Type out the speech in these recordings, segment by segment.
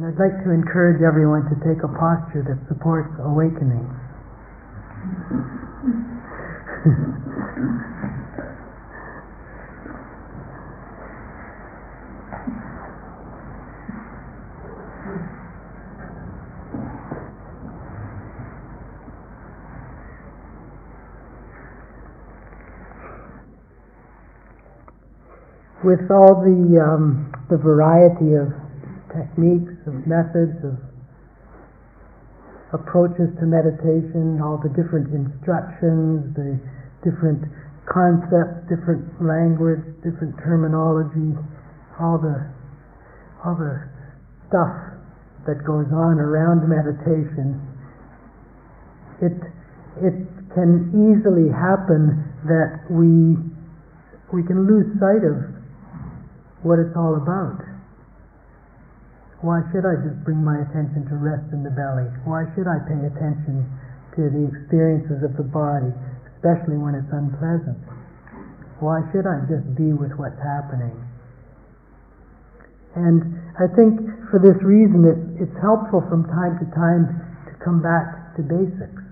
And I'd like to encourage everyone to take a posture that supports awakening. with all the um, the variety of techniques, of methods, of approaches to meditation, all the different instructions, the different concepts, different language, different terminology, all the all the stuff that goes on around meditation. It it can easily happen that we we can lose sight of what it's all about. Why should I just bring my attention to rest in the belly? Why should I pay attention to the experiences of the body, especially when it's unpleasant? Why should I just be with what's happening? And I think for this reason it, it's helpful from time to time to come back to basics,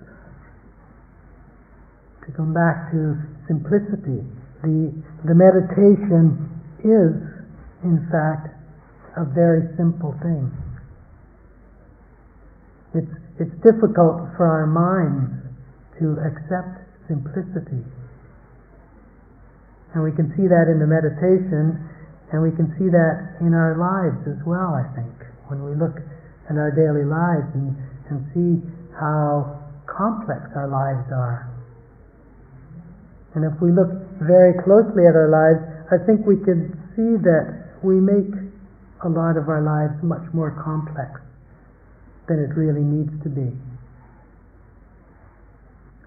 to come back to simplicity. The, the meditation is in fact, a very simple thing. It's, it's difficult for our minds to accept simplicity. And we can see that in the meditation, and we can see that in our lives as well, I think, when we look at our daily lives and, and see how complex our lives are. And if we look very closely at our lives, I think we can see that we make a lot of our lives much more complex than it really needs to be.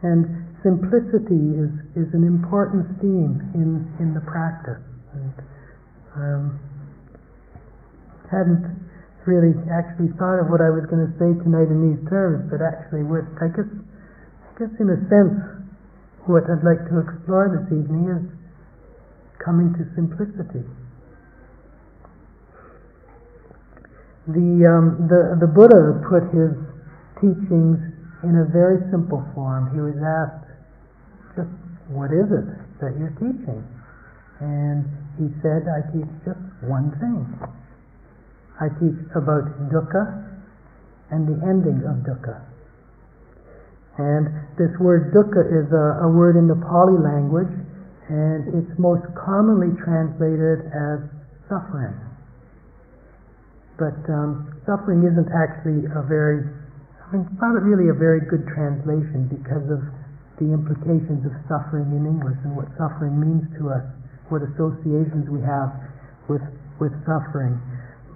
And simplicity is, is an important theme in, in the practice. And um, hadn't really actually thought of what I was going to say tonight in these terms, but actually, what I guess, I guess in a sense, what I'd like to explore this evening is coming to simplicity. The, um, the, the Buddha put his teachings in a very simple form. He was asked, just what is it that you're teaching? And he said, I teach just one thing. I teach about dukkha and the ending of dukkha. And this word dukkha is a, a word in the Pali language, and it's most commonly translated as suffering. But um, suffering isn't actually a very, I mean, it's not really a very good translation because of the implications of suffering in English and what suffering means to us, what associations we have with with suffering.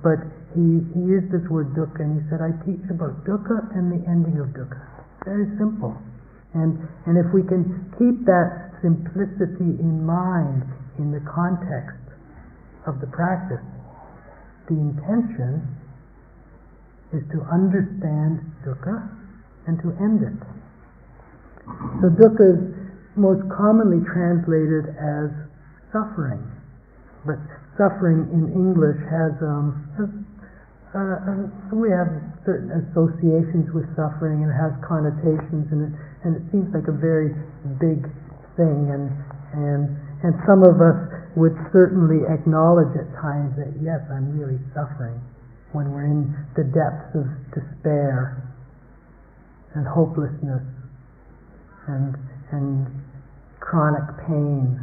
But he, he used this word dukkha and he said, I teach about dukkha and the ending of dukkha. Very simple. And, and if we can keep that simplicity in mind in the context of the practice, the intention is to understand dukkha and to end it. So dukkha is most commonly translated as suffering, but suffering in English has, um, has uh, uh, we have certain associations with suffering and it has connotations and it, and it seems like a very big thing and and and some of us would certainly acknowledge at times that, yes, I'm really suffering when we're in the depths of despair and hopelessness and, and chronic pain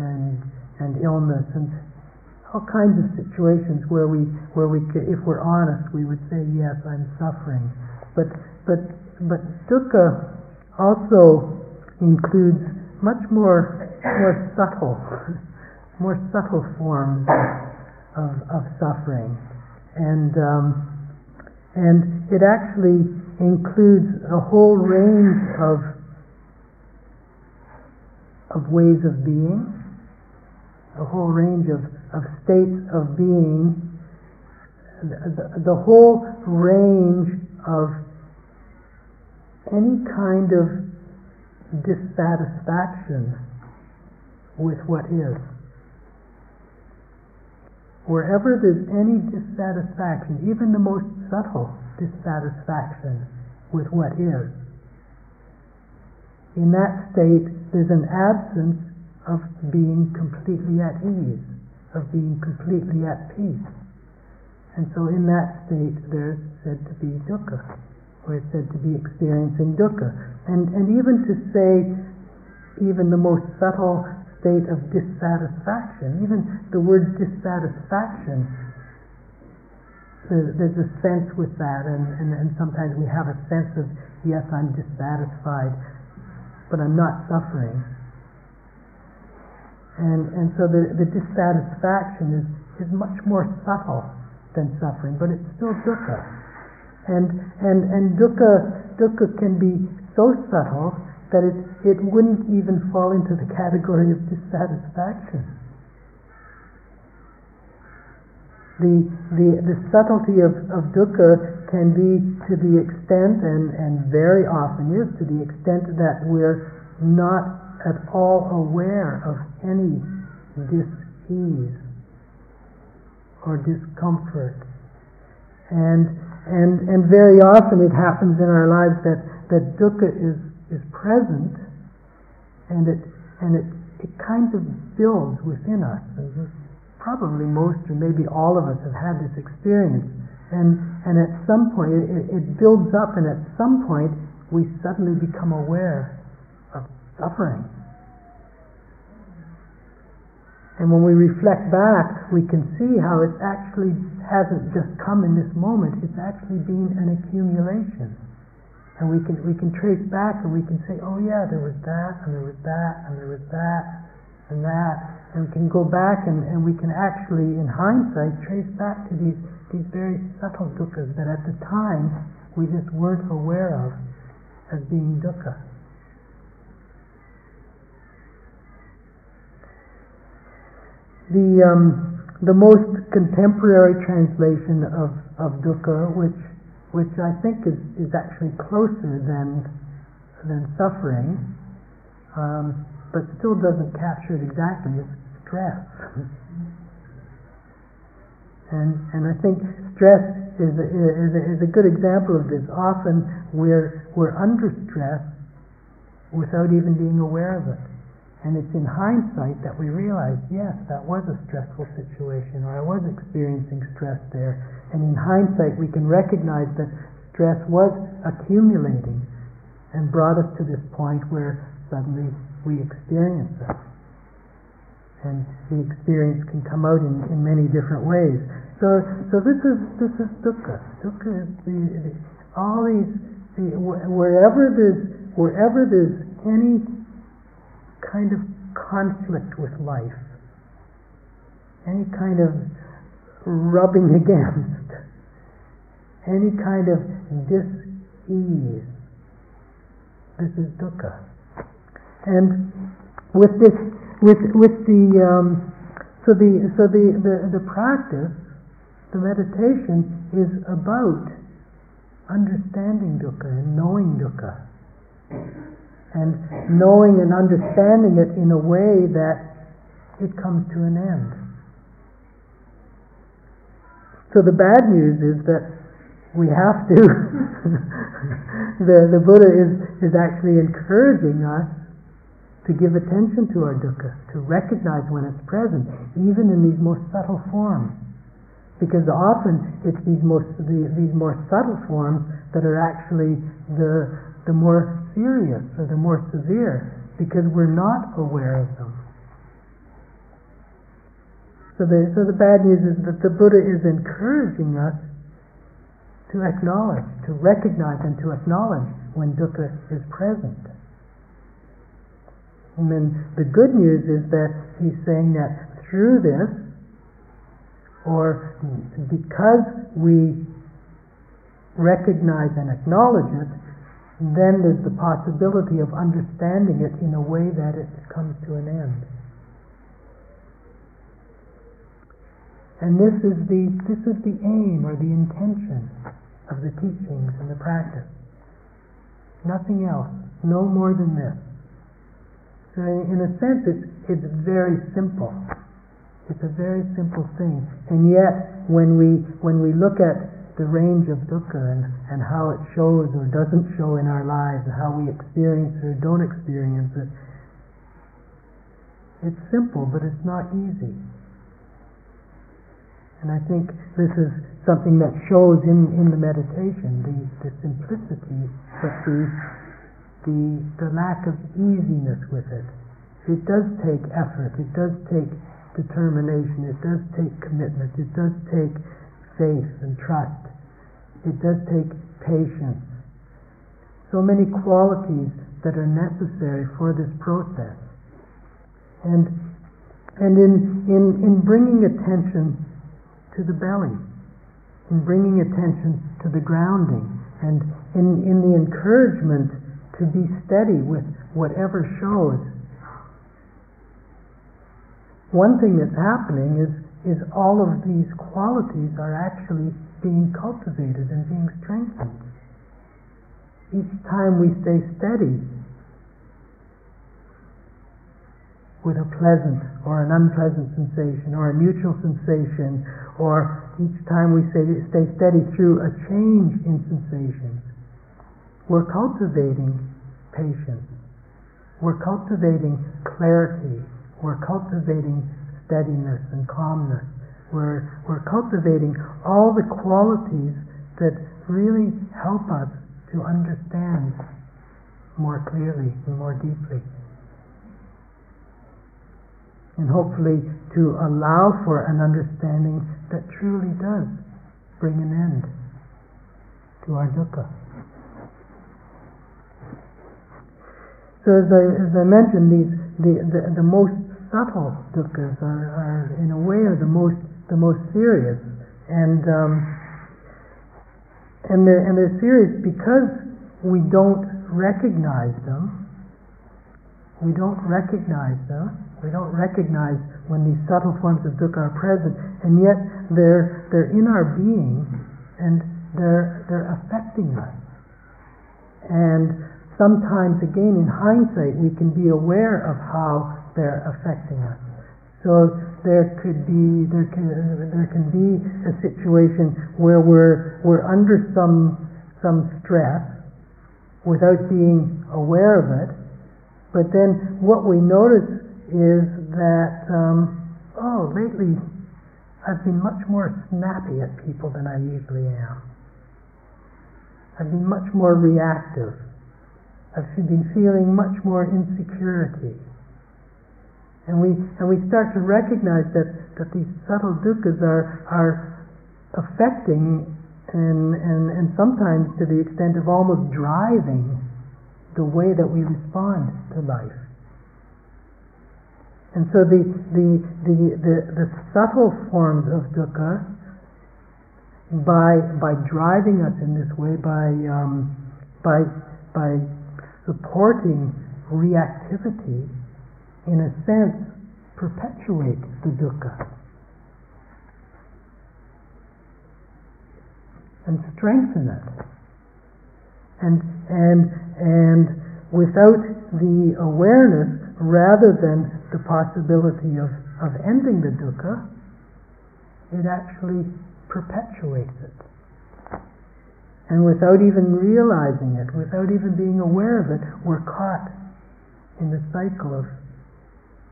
and, and illness and all kinds of situations where we, where we, if we're honest, we would say, yes, I'm suffering. But, but, but dukkha also includes much more, more subtle more subtle forms of, of suffering. And, um, and it actually includes a whole range of, of ways of being, a whole range of, of states of being, the, the whole range of any kind of dissatisfaction with what is wherever there's any dissatisfaction, even the most subtle dissatisfaction with what is, in that state there's an absence of being completely at ease, of being completely at peace. And so in that state there's said to be dukkha, it's said to be experiencing dukkha. And, and even to say even the most subtle state of dissatisfaction. Even the word dissatisfaction, there's a sense with that, and, and, and sometimes we have a sense of, yes, I'm dissatisfied, but I'm not suffering. And, and so the, the dissatisfaction is, is much more subtle than suffering, but it's still dukkha. And, and, and dukkha, dukkha can be so subtle that it, it wouldn't even fall into the category of dissatisfaction. The, the, the subtlety of, of dukkha can be to the extent, and, and very often is to the extent that we're not at all aware of any dis-ease or discomfort. And, and, and very often it happens in our lives that, that dukkha is is present and it and it, it kind of builds within us. And probably most or maybe all of us have had this experience. And and at some point it, it builds up and at some point we suddenly become aware of suffering. And when we reflect back, we can see how it actually hasn't just come in this moment, it's actually been an accumulation. And we can we can trace back and we can say, oh yeah, there was that and there was that and there was that and that, and we can go back and, and we can actually, in hindsight, trace back to these these very subtle dukkhas that at the time we just weren't aware of as being dukkha. The um, the most contemporary translation of, of dukkha, which which I think is, is actually closer than, than suffering, um, but still doesn't capture it exactly, is stress. and, and I think stress is a, is, a, is a good example of this. Often we're, we're under stress without even being aware of it. And it's in hindsight that we realize, yes, that was a stressful situation, or I was experiencing stress there. And in hindsight, we can recognize that stress was accumulating and brought us to this point where suddenly we experience it. And the experience can come out in, in many different ways. So, so this is this is dukkha. Dukkha is the, the all these the, wherever there's wherever there's any kind of conflict with life, any kind of rubbing against, any kind of dis-ease. This is dukkha. And with this, with with the um, so the so the, the the practice, the meditation is about understanding dukkha and knowing dukkha and knowing and understanding it in a way that it comes to an end. So the bad news is that we have to. the, the Buddha is, is actually encouraging us to give attention to our dukkha, to recognize when it's present, even in these most subtle forms. Because often it's these, most, the, these more subtle forms that are actually the, the more serious or the more severe because we're not aware of them. So the, so the bad news is that the Buddha is encouraging us to acknowledge, to recognize and to acknowledge when dukkha is present. And then the good news is that he's saying that through this, or because we recognize and acknowledge it, then there's the possibility of understanding it in a way that it comes to an end. And this is the this is the aim or the intention of the teachings and the practice. Nothing else, no more than this. So in a sense, it's it's very simple. It's a very simple thing. And yet, when we, when we look at the range of dukkha and, and how it shows or doesn't show in our lives and how we experience or don't experience it. It's simple, but it's not easy. And I think this is something that shows in, in the meditation, the, the simplicity, but the, the, the lack of easiness with it. It does take effort, it does take determination, it does take commitment, it does take faith and trust. It does take patience. So many qualities that are necessary for this process. And, and in, in, in bringing attention to the belly, in bringing attention to the grounding, and in, in the encouragement to be steady with whatever shows. One thing that's happening is, is all of these qualities are actually being cultivated and being strengthened. Each time we stay steady with a pleasant or an unpleasant sensation or a neutral sensation, or each time we stay, stay steady through a change in sensations, we're cultivating patience. We're cultivating clarity. We're cultivating steadiness and calmness. We're, we're cultivating all the qualities that really help us to understand more clearly and more deeply. And hopefully to allow for an understanding that truly does bring an end to our dukkha. So as I, as I mentioned, these, the, the, the most subtle dukkhas are, are in a way are the most the most serious, and um, and they're and they're serious because we don't recognize them. We don't recognize them. We don't recognize when these subtle forms of dukkha are present, and yet they're they're in our being, and they're they're affecting us. And sometimes, again, in hindsight, we can be aware of how they're affecting us. So there could be there can there can be a situation where we're we're under some some stress without being aware of it, but then what we notice is that um, oh lately I've been much more snappy at people than I usually am. I've been much more reactive. I've been feeling much more insecurity and we, and we start to recognize that, that these subtle dukkhas are, are affecting and, and, and sometimes to the extent of almost driving the way that we respond to life. And so the, the, the, the, the subtle forms of dukkha, by, by driving us in this way, by, um, by, by supporting reactivity, in a sense, perpetuate the dukkha and strengthen it. And, and, and without the awareness, rather than the possibility of, of ending the dukkha, it actually perpetuates it. And without even realizing it, without even being aware of it, we're caught in the cycle of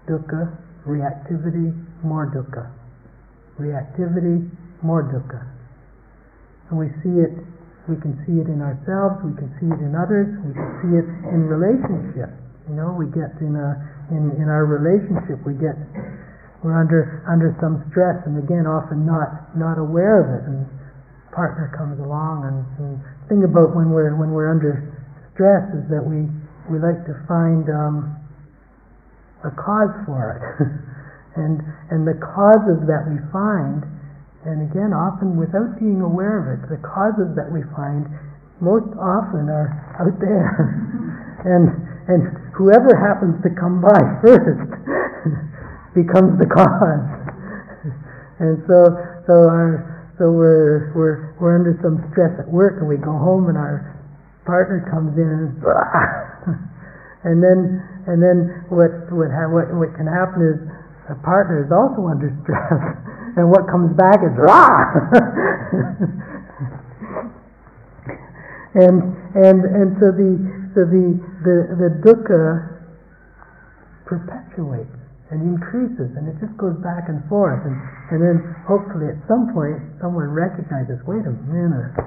dukkha, reactivity, more dukkha. Reactivity, more dukkha. And we see it, we can see it in ourselves, we can see it in others, we can see it in relationships. You know, we get in a in, in our relationship we get we're under under some stress and again often not not aware of it and partner comes along and, and thing about when we're when we're under stress is that we we like to find um, a cause for it. and, and the causes that we find, and again, often without being aware of it, the causes that we find most often are out there. and, and whoever happens to come by first becomes the cause. and so, so our, so we're, we're, we're under some stress at work and we go home and our partner comes in and, and then and then what what, ha- what what can happen is the partner is also under stress, and what comes back is rah. and and and so the so the the, the dukkha perpetuates and increases and it just goes back and forth. And, and then hopefully at some point someone recognizes wait a minute.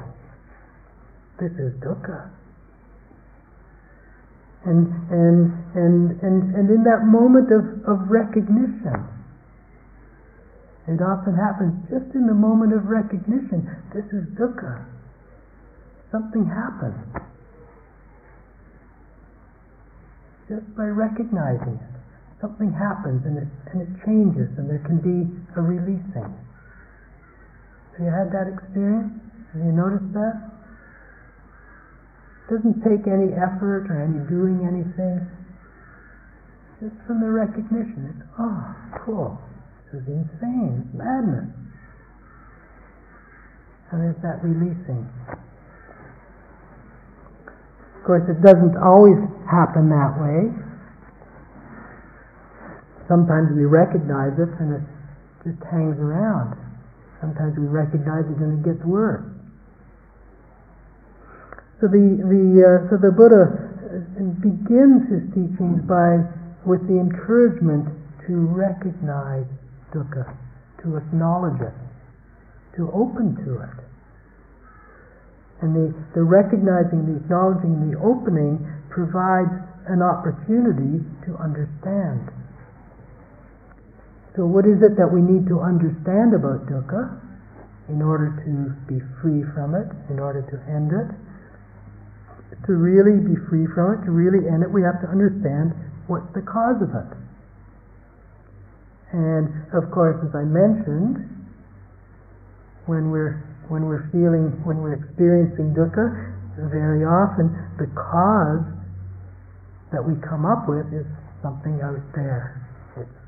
This is dukkha and and and and, and in that moment of, of recognition it often happens just in the moment of recognition this is dukkha something happens just by recognizing it something happens and it, and it changes and there can be a releasing. Have you had that experience? Have you noticed that? Doesn't take any effort or any doing anything. Just from the recognition, it's, oh, cool. This is insane. It's madness. And there's that releasing. Of course, it doesn't always happen that way sometimes we recognize it and it just hangs around. Sometimes we recognize it and it gets worse. So the the uh, so the Buddha begins his teachings by with the encouragement to recognize dukkha, to acknowledge it, to open to it. And the, the recognizing, the acknowledging, the opening provides an opportunity to understand. So, what is it that we need to understand about dukkha in order to be free from it, in order to end it? To really be free from it, to really end it, we have to understand what's the cause of it. And of course, as I mentioned, when we're when we're feeling, when we're experiencing dukkha, very often the cause that we come up with is something out there It's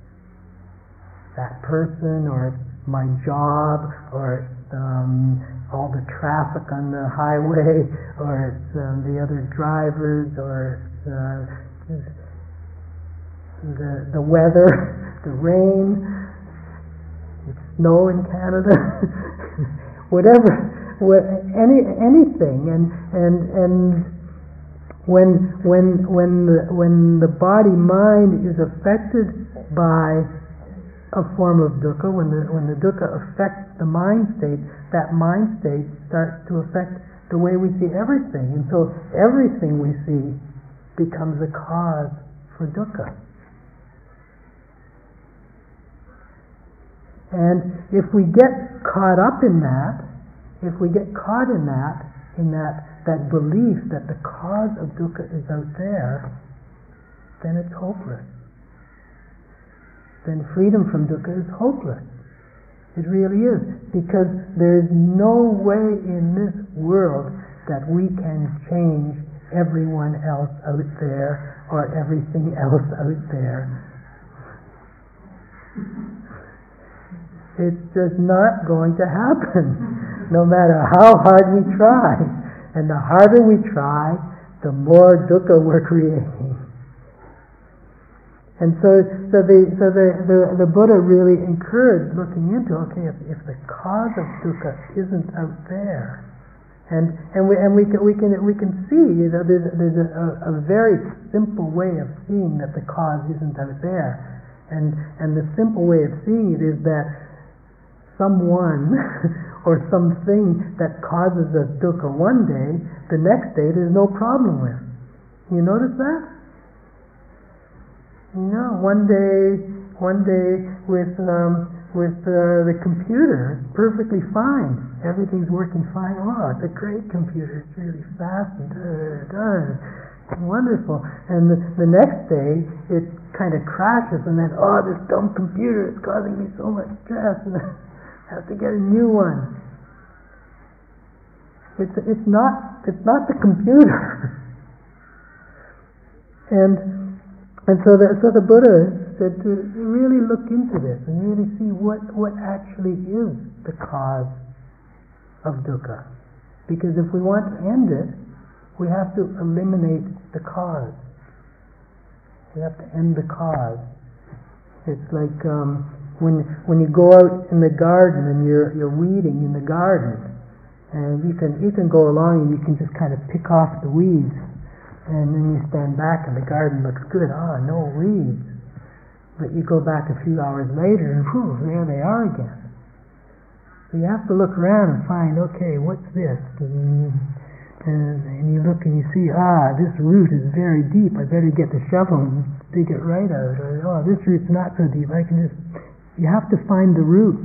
that person or my job or um, all the traffic on the highway or it's um, the other drivers or it's uh, the, the weather, the rain, it's snow in Canada, whatever, what, any anything, and and and when when when the, when the body mind is affected by a form of dukkha, when the, when the dukkha affects the mind state, that mind state starts to affect the way we see everything. And so everything we see becomes a cause for dukkha. And if we get caught up in that, if we get caught in that, in that, that belief that the cause of dukkha is out there, then it's hopeless then freedom from dukkha is hopeless. It really is. Because there is no way in this world that we can change everyone else out there or everything else out there. It's just not going to happen, no matter how hard we try. And the harder we try, the more dukkha we're creating. And so, so, the, so the, the, the Buddha really encouraged looking into, okay, if, if the cause of dukkha isn't out there, and, and, we, and we, can, we, can, we can see know, there's, there's a, a very simple way of seeing that the cause isn't out there. And, and the simple way of seeing it is that someone or something that causes us dukkha one day, the next day there's no problem with. You notice that? No, one day, one day with um, with uh, the computer, perfectly fine. Everything's working fine. Oh, it's a great computer. It's really fast and uh, wonderful. And the, the next day, it kind of crashes, and then oh, this dumb computer is causing me so much stress, and I have to get a new one. It's it's not it's not the computer. and and so the, so the Buddha said to really look into this and really see what, what actually is the cause of dukkha. Because if we want to end it, we have to eliminate the cause. We have to end the cause It's like um, when when you go out in the garden and you're you're weeding in the garden, and you can you can go along and you can just kind of pick off the weeds, and then you stand back and the garden looks good. Ah, no weeds. But you go back a few hours later and whew, there they are again. So you have to look around and find, okay, what's this? And, and, you look and you see, ah, this root is very deep. I better get the shovel and dig it right out. Or, oh, this root's not so deep. I can just. You have to find the root,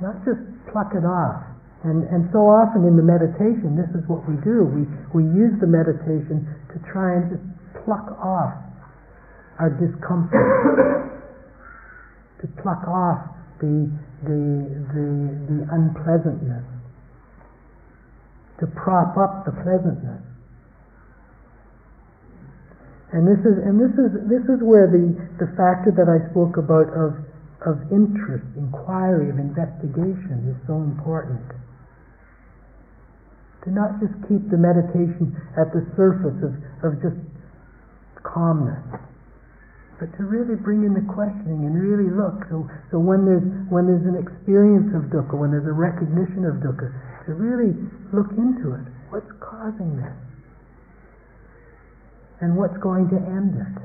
not just pluck it off. And, and so often in the meditation, this is what we do. We, we use the meditation to try and just pluck off our discomfort, to pluck off the the, the, the unpleasantness, to prop up the pleasantness. And this is and this is this is where the, the factor that I spoke about of of interest, inquiry, of investigation is so important. To not just keep the meditation at the surface of, of just calmness but to really bring in the questioning and really look. So, so when there's when there's an experience of dukkha, when there's a recognition of dukkha, to really look into it. What's causing this? And what's going to end it?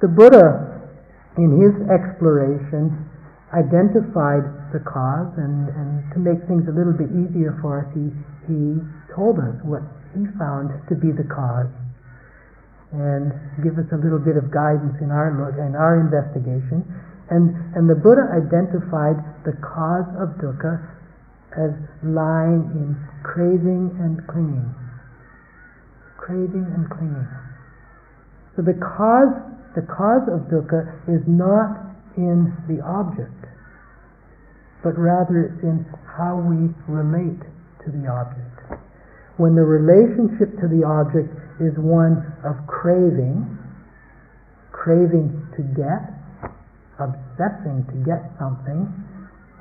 The Buddha, in his exploration, identified the cause, and, and to make things a little bit easier for us, he, he told us what he found to be the cause and give us a little bit of guidance in our look in our investigation. And and the Buddha identified the cause of dukkha as lying in craving and clinging. Craving and clinging. So the cause the cause of dukkha is not in the object, but rather it's in how we relate to the object. When the relationship to the object is one of craving, craving to get, obsessing to get something,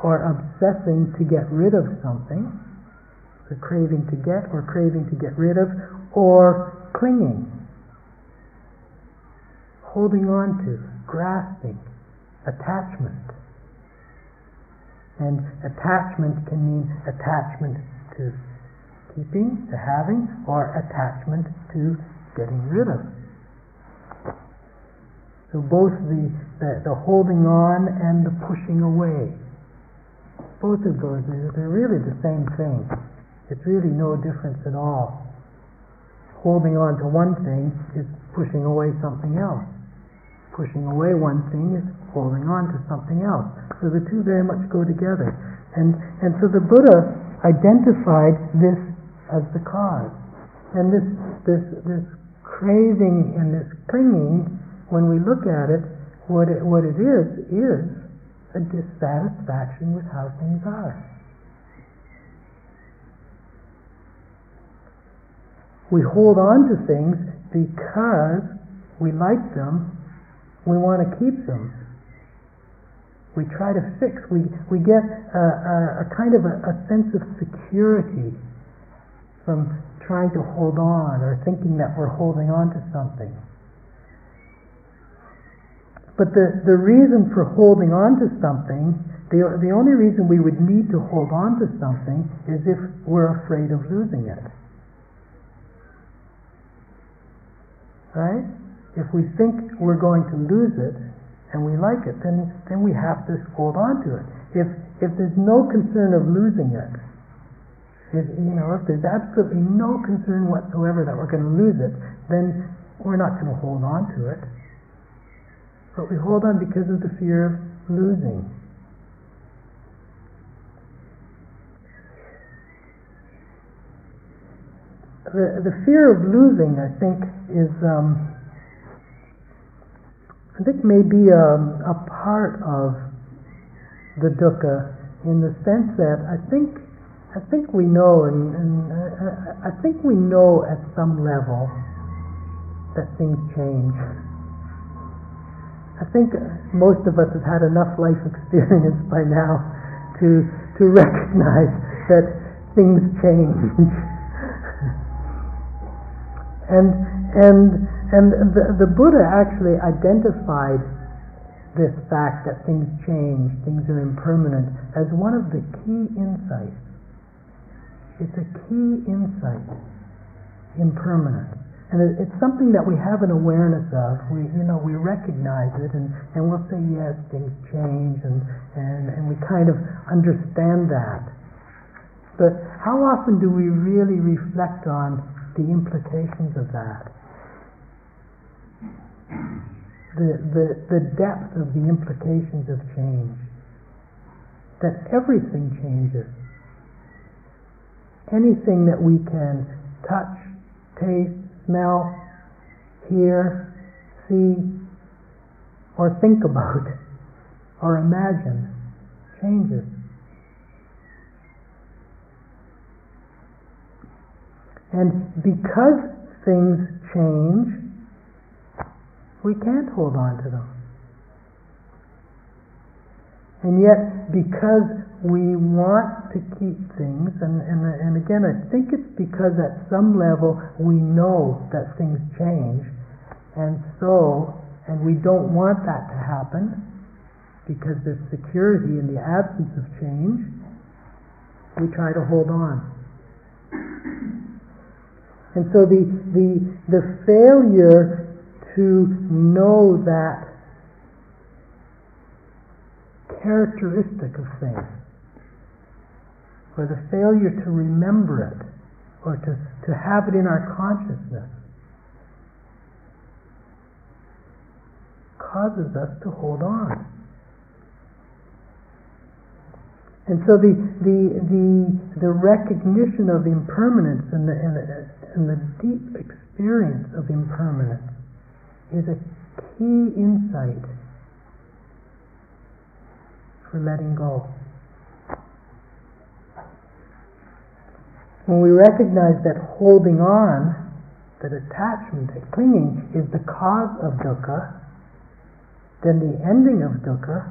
or obsessing to get rid of something, the craving to get or craving to get rid of, or clinging, holding on to, grasping, attachment. And attachment can mean attachment to keeping, to having, or attachment to getting rid of. So both the, the, the holding on and the pushing away, both of those, they're really the same thing. It's really no difference at all. Holding on to one thing is pushing away something else. Pushing away one thing is holding on to something else. So the two very much go together. And, and so the Buddha identified this as the cause. And this, this, this craving and this clinging, when we look at it, what it, what it is, is a dissatisfaction with how things are. We hold on to things because we like them, we want to keep them. We try to fix, we, we get a, a, a kind of a, a sense of security from trying to hold on or thinking that we're holding on to something. But the, the reason for holding on to something, the, the only reason we would need to hold on to something is if we're afraid of losing it. Right? If we think we're going to lose it and we like it, then, then we have to hold on to it. If, if there's no concern of losing it, if, you know, if there's absolutely no concern whatsoever that we're going to lose it, then we're not going to hold on to it. But we hold on because of the fear of losing. The, the fear of losing, I think, is um, I think may be a, a part of the dukkha in the sense that I think I think we know, and, and uh, I think we know at some level that things change. I think most of us have had enough life experience by now to to recognize that things change. and and and the, the Buddha actually identified this fact that things change, things are impermanent, as one of the key insights. It's a key insight, impermanent. And it's something that we have an awareness of. We, you know, we recognize it, and, and we'll say, yes, things change, and, and, and we kind of understand that. But how often do we really reflect on the implications of that? The, the, the depth of the implications of change. That everything changes. Anything that we can touch, taste, smell, hear, see, or think about, or imagine changes. And because things change, we can't hold on to them. And yet, because we want to keep things, and, and, and again, I think it's because at some level we know that things change, and so, and we don't want that to happen, because there's security in the absence of change, we try to hold on. And so the, the, the failure to know that characteristic of things, or the failure to remember it, or to, to have it in our consciousness, causes us to hold on. And so the, the, the, the recognition of impermanence and the, and, the, and the deep experience of impermanence is a key insight for letting go. When we recognize that holding on, that attachment, that clinging is the cause of dukkha, then the ending of dukkha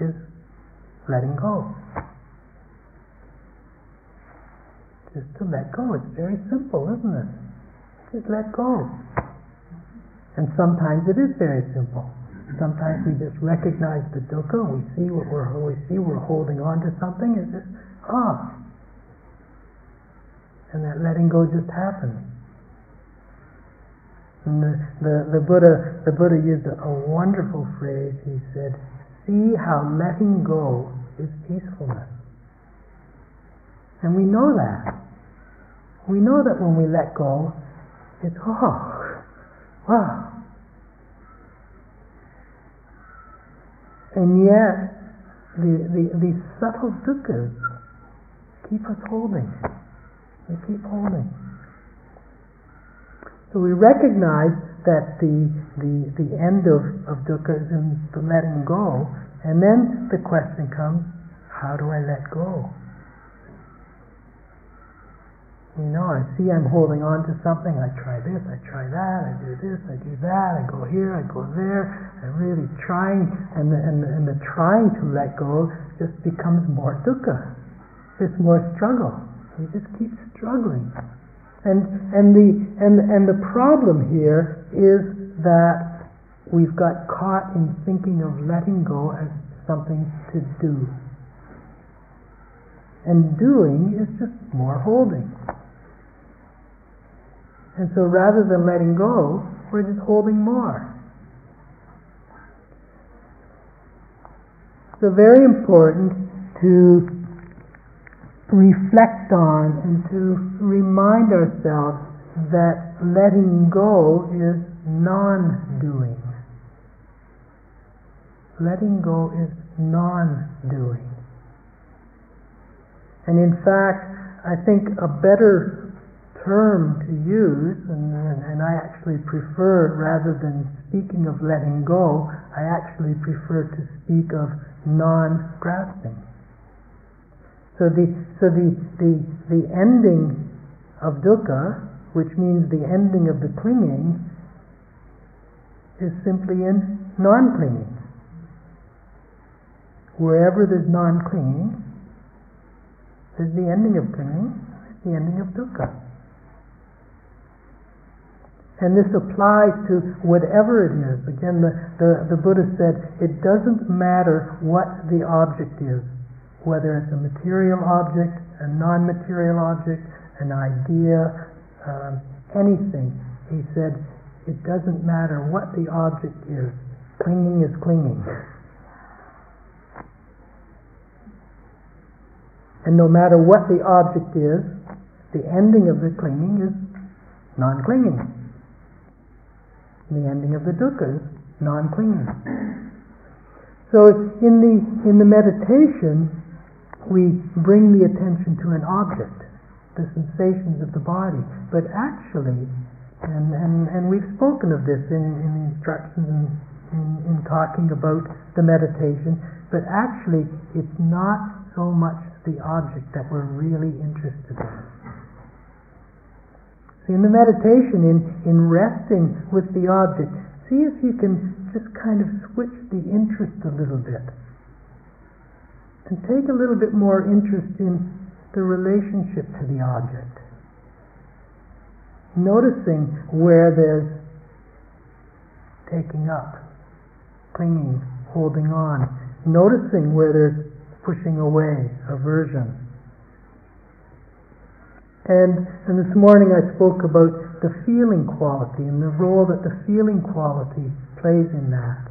is letting go. Just to let go. It's very simple, isn't it? Just let go. And sometimes it is very simple. Sometimes we just recognize the dukkha, we see what we're we see we're holding on to something, and just ah, and that letting go just happens. And the, the, the Buddha the Buddha used a, a wonderful phrase. He said, "See how letting go is peacefulness." And we know that. We know that when we let go, it's oh, wow, And yet, the, the, these subtle dukkhas keep us holding. They keep holding. So we recognize that the, the, the end of, of dukkha is in the letting go, and then the question comes, how do I let go? You know, I see I'm holding on to something, I try this, I try that, I do this, I do that, I go here, I go there, I'm really trying, and the, and, the, and the trying to let go just becomes more dukkha. It's more struggle. You just keep struggling. And, and, the, and, and the problem here is that we've got caught in thinking of letting go as something to do. And doing is just more holding. And so rather than letting go, we're just holding more. So very important to reflect on and to remind ourselves that letting go is non-doing. Letting go is non-doing. And in fact, I think a better term to use, and, and I actually prefer, rather than speaking of letting go, I actually prefer to speak of non-grasping. So the so the, the the ending of dukkha, which means the ending of the clinging, is simply in non-clinging. Wherever there's non-clinging, there's the ending of clinging, the ending of dukkha. And this applies to whatever it is. Again, the, the, the Buddha said, it doesn't matter what the object is, whether it's a material object, a non-material object, an idea, um, anything. He said, it doesn't matter what the object is. Clinging is clinging. And no matter what the object is, the ending of the clinging is non-clinging. The ending of the dukkha non-clinging. So in the in the meditation, we bring the attention to an object, the sensations of the body. But actually, and, and, and we've spoken of this in, in the instructions in, in, in talking about the meditation, but actually it's not so much the object that we're really interested in. In the meditation, in, in resting with the object, see if you can just kind of switch the interest a little bit. And take a little bit more interest in the relationship to the object. Noticing where there's taking up, clinging, holding on. Noticing where there's pushing away, aversion. And, and this morning I spoke about the feeling quality and the role that the feeling quality plays in that.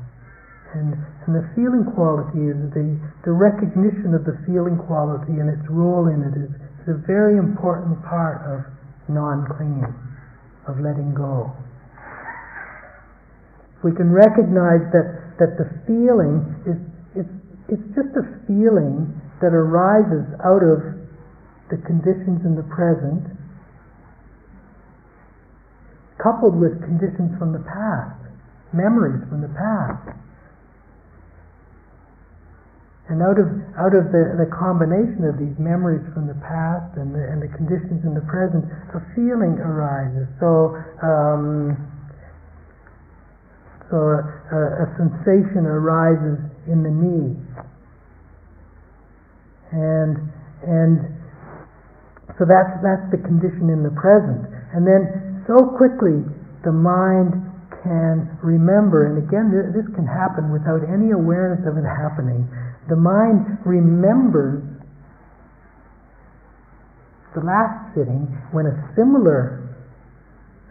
And, and the feeling quality is the, the recognition of the feeling quality and its role in it is, is a very important part of non-clinging, of letting go. If we can recognize that, that the feeling is, is it's just a feeling that arises out of the conditions in the present, coupled with conditions from the past, memories from the past. And out of, out of the, the combination of these memories from the past and the, and the conditions in the present, a feeling arises. So, um, so a, a, sensation arises in the knee. And, and so that's, that's the condition in the present. And then so quickly the mind can remember, and again, this can happen without any awareness of it happening. The mind remembers the last sitting when a similar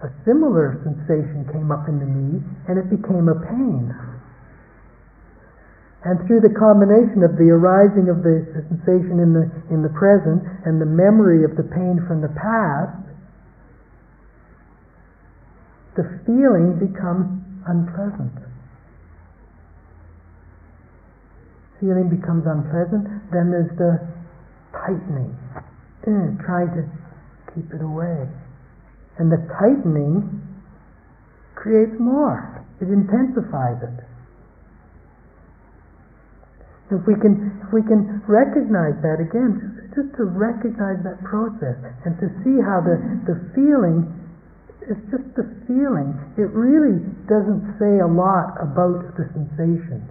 a similar sensation came up in the knee and it became a pain. And through the combination of the arising of the sensation in the, in the present and the memory of the pain from the past, the feeling becomes unpleasant. Feeling becomes unpleasant, then there's the tightening, eh, trying to keep it away. And the tightening creates more, it intensifies it. If we can, if we can recognize that again, just, to recognize that process and to see how the, the feeling is just the feeling. It really doesn't say a lot about the sensation.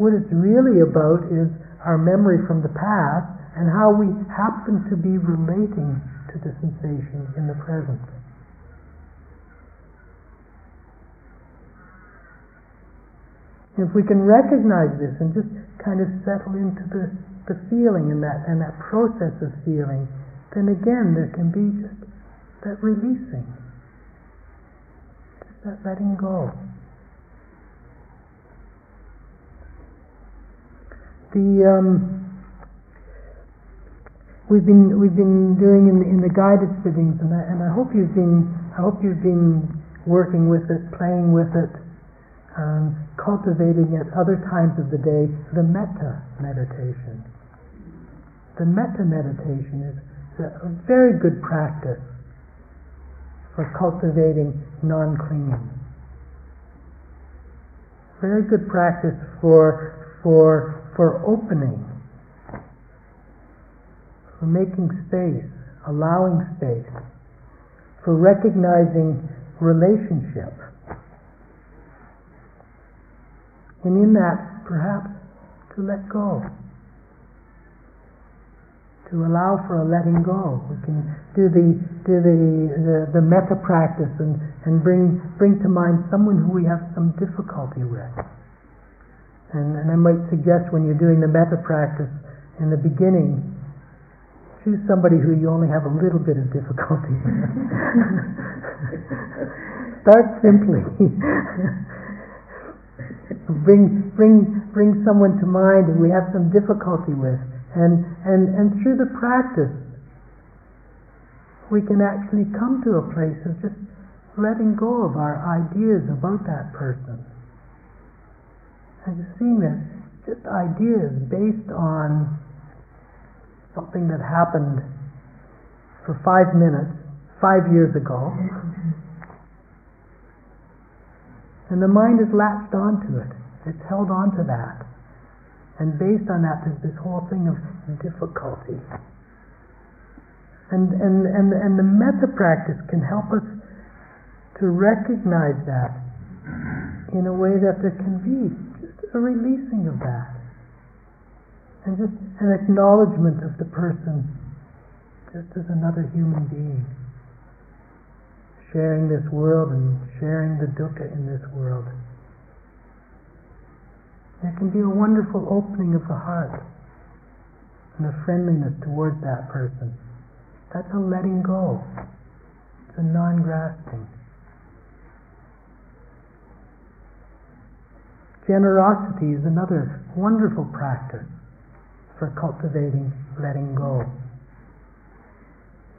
What it's really about is our memory from the past and how we happen to be relating to the sensation in the present. If we can recognize this and just kind of settle into the, the feeling and that and that process of feeling, then again there can be just that releasing, just that letting go. The um, we've been we've been doing in the, in the guided sittings, and I, and I hope you've been I hope you've been working with it, playing with it, um, cultivating at other times of the day the metta meditation. The metta meditation is a very good practice for cultivating non clinging. Very good practice for, for, for opening, for making space, allowing space, for recognizing relationship and in that, perhaps, to let go. to allow for a letting go. We can do the do the the, the metta practice and, and bring bring to mind someone who we have some difficulty with. And, and I might suggest when you're doing the metta practice in the beginning, choose somebody who you only have a little bit of difficulty with. Start simply. bring bring bring someone to mind who we have some difficulty with and, and, and through the practice, we can actually come to a place of just letting go of our ideas about that person. And seeing that just ideas based on something that happened for five minutes, five years ago. And the mind is latched onto it. It's held onto that. And based on that, there's this whole thing of difficulty. And, and, and, and the metta practice can help us to recognize that in a way that there can be just a releasing of that. And just an acknowledgement of the person just as another human being. Sharing this world and sharing the dukkha in this world. There can be a wonderful opening of the heart and a friendliness towards that person. That's a letting go. It's a non grasping. Generosity is another wonderful practice for cultivating letting go.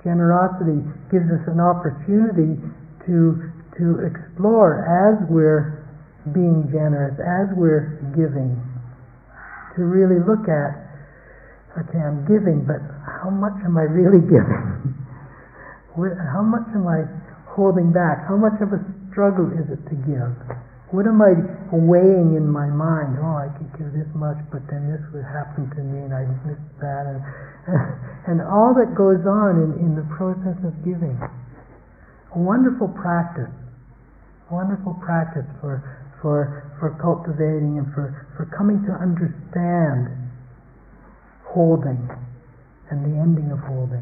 Generosity gives us an opportunity to, to explore as we're being generous, as we're giving, to really look at, okay, I'm giving, but how much am I really giving? how much am I holding back? How much of a struggle is it to give? What am I weighing in my mind? Oh, I could give this much, but then this would happen to me, and I missed that, and and all that goes on in, in the process of giving. A wonderful practice, wonderful practice for for, for cultivating and for, for coming to understand holding and the ending of holding.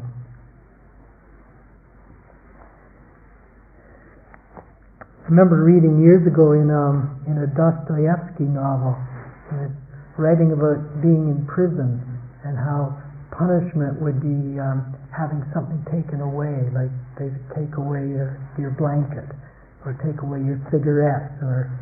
I remember reading years ago in um, in a Dostoevsky novel, writing about being in prison and how punishment would be um, having something taken away, like they take away your, your blanket, or take away your cigarettes, or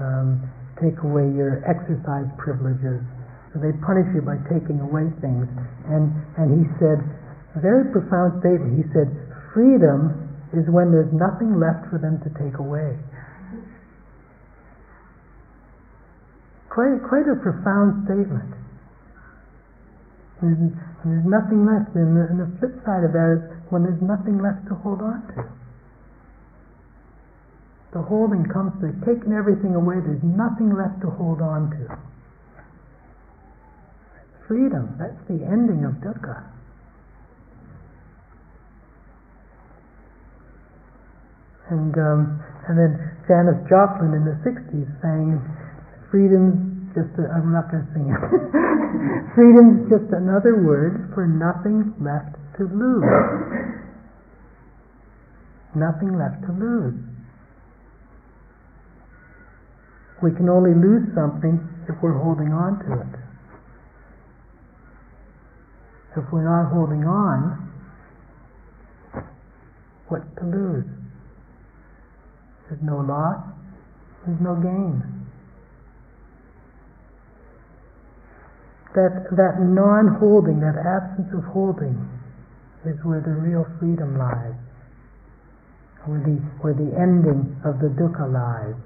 um, take away your exercise privileges. So they punish you by taking away things. And, and he said, a very profound statement. He said, freedom is when there's nothing left for them to take away. Quite, quite a profound statement. And, there's nothing left. And the, and the flip side of that is when there's nothing left to hold on to the holding comes, to taking everything away, there's nothing left to hold on to. Freedom, that's the ending of dukkha. And um, and then Janis Joplin in the '60s sang, "Freedom's just a, I'm not going to sing it. Freedom's just another word for nothing left to lose. nothing left to lose. We can only lose something if we're holding on to it. If we're not holding on, what's to lose? There's no loss, there's no gain. That, that non holding, that absence of holding, is where the real freedom lies, where the, where the ending of the dukkha lies.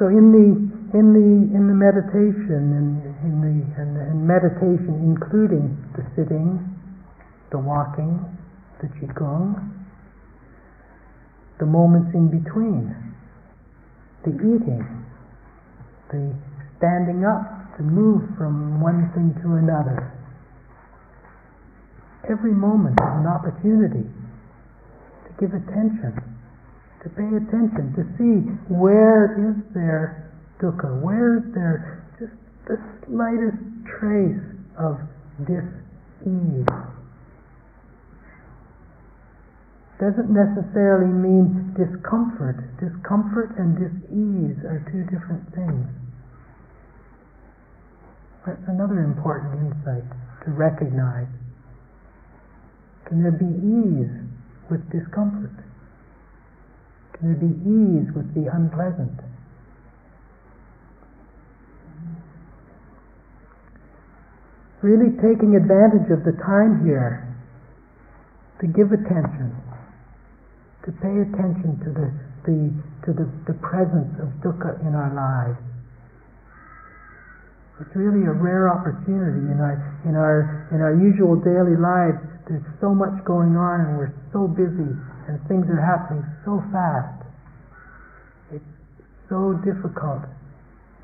So in the in the in the meditation and in the and, meditation, including the sitting, the walking, the qigong, the moments in between, the eating, the standing up to move from one thing to another. Every moment is an opportunity to give attention to pay attention, to see where is there dukkha, where is there just the slightest trace of dis-ease. Doesn't necessarily mean discomfort. Discomfort and dis-ease are two different things. That's another important insight to recognize. Can there be ease with discomfort? Can there be ease with the unpleasant? Really taking advantage of the time here to give attention, to pay attention to the, the, to the, the presence of dukkha in our lives. It's really a rare opportunity in our, in our, in our usual daily lives. There's so much going on and we're so busy and things are happening so fast. It's so difficult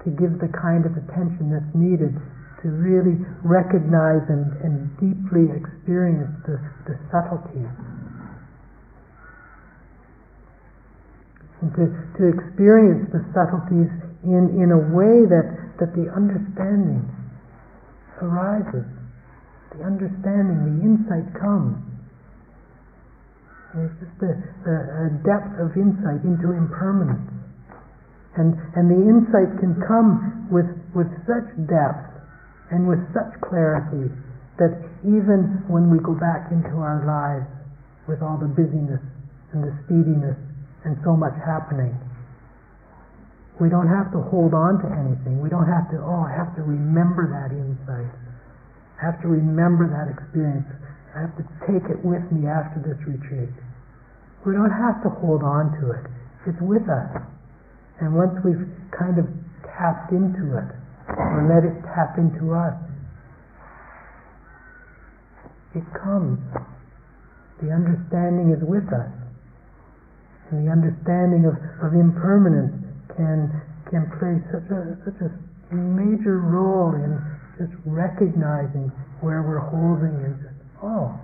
to give the kind of attention that's needed to really recognize and, and deeply experience the, the subtleties. And to, to experience the subtleties in, in a way that, that the understanding arises. The understanding, the insight comes. It's just a, a, a depth of insight into impermanence. And, and the insight can come with, with such depth and with such clarity that even when we go back into our lives with all the busyness and the speediness and so much happening, we don't have to hold on to anything. We don't have to, oh, I have to remember that insight. I have to remember that experience. I have to take it with me after this retreat. We don't have to hold on to it. It's with us. And once we've kind of tapped into it, or let it tap into us, it comes. The understanding is with us. And the understanding of, of impermanence can can play such a such a major role in just recognizing where we're holding and just oh,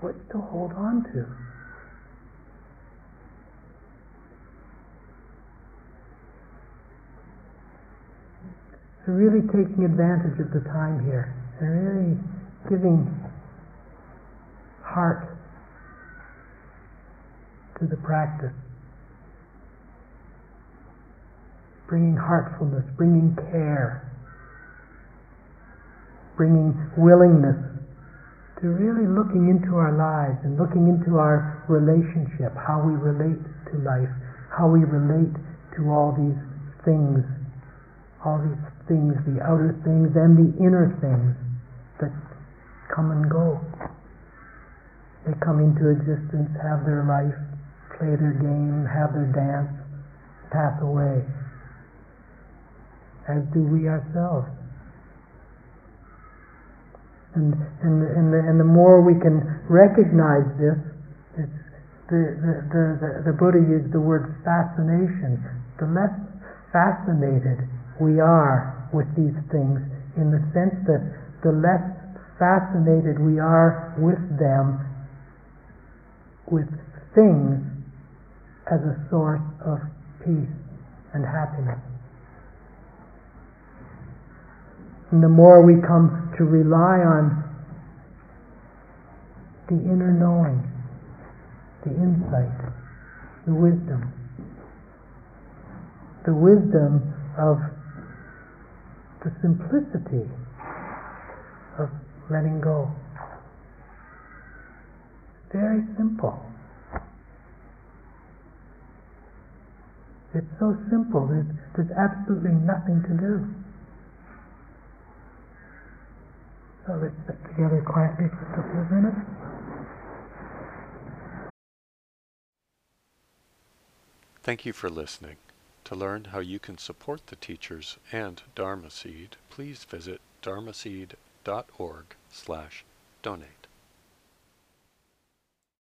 what to hold on to. So really taking advantage of the time here and really giving heart to the practice. Bringing heartfulness, bringing care, bringing willingness to really looking into our lives and looking into our relationship, how we relate to life, how we relate to all these things, all these things, the outer things and the inner things that come and go. They come into existence, have their life, play their game, have their dance, pass away, as do we ourselves. And, and, and, the, and the more we can recognize this, it's the, the, the, the, the Buddha used the word fascination. The less fascinated we are with these things in the sense that the less fascinated we are with them, with things as a source of peace and happiness. And the more we come to rely on the inner knowing, the insight, the wisdom, the wisdom of the simplicity of letting go. Very simple. It's so simple, there's, there's absolutely nothing to do. So let's sit together quietly for a couple of minutes. Thank you for listening. To learn how you can support the teachers and Dharma Seed, please visit dharmaseed.org slash donate.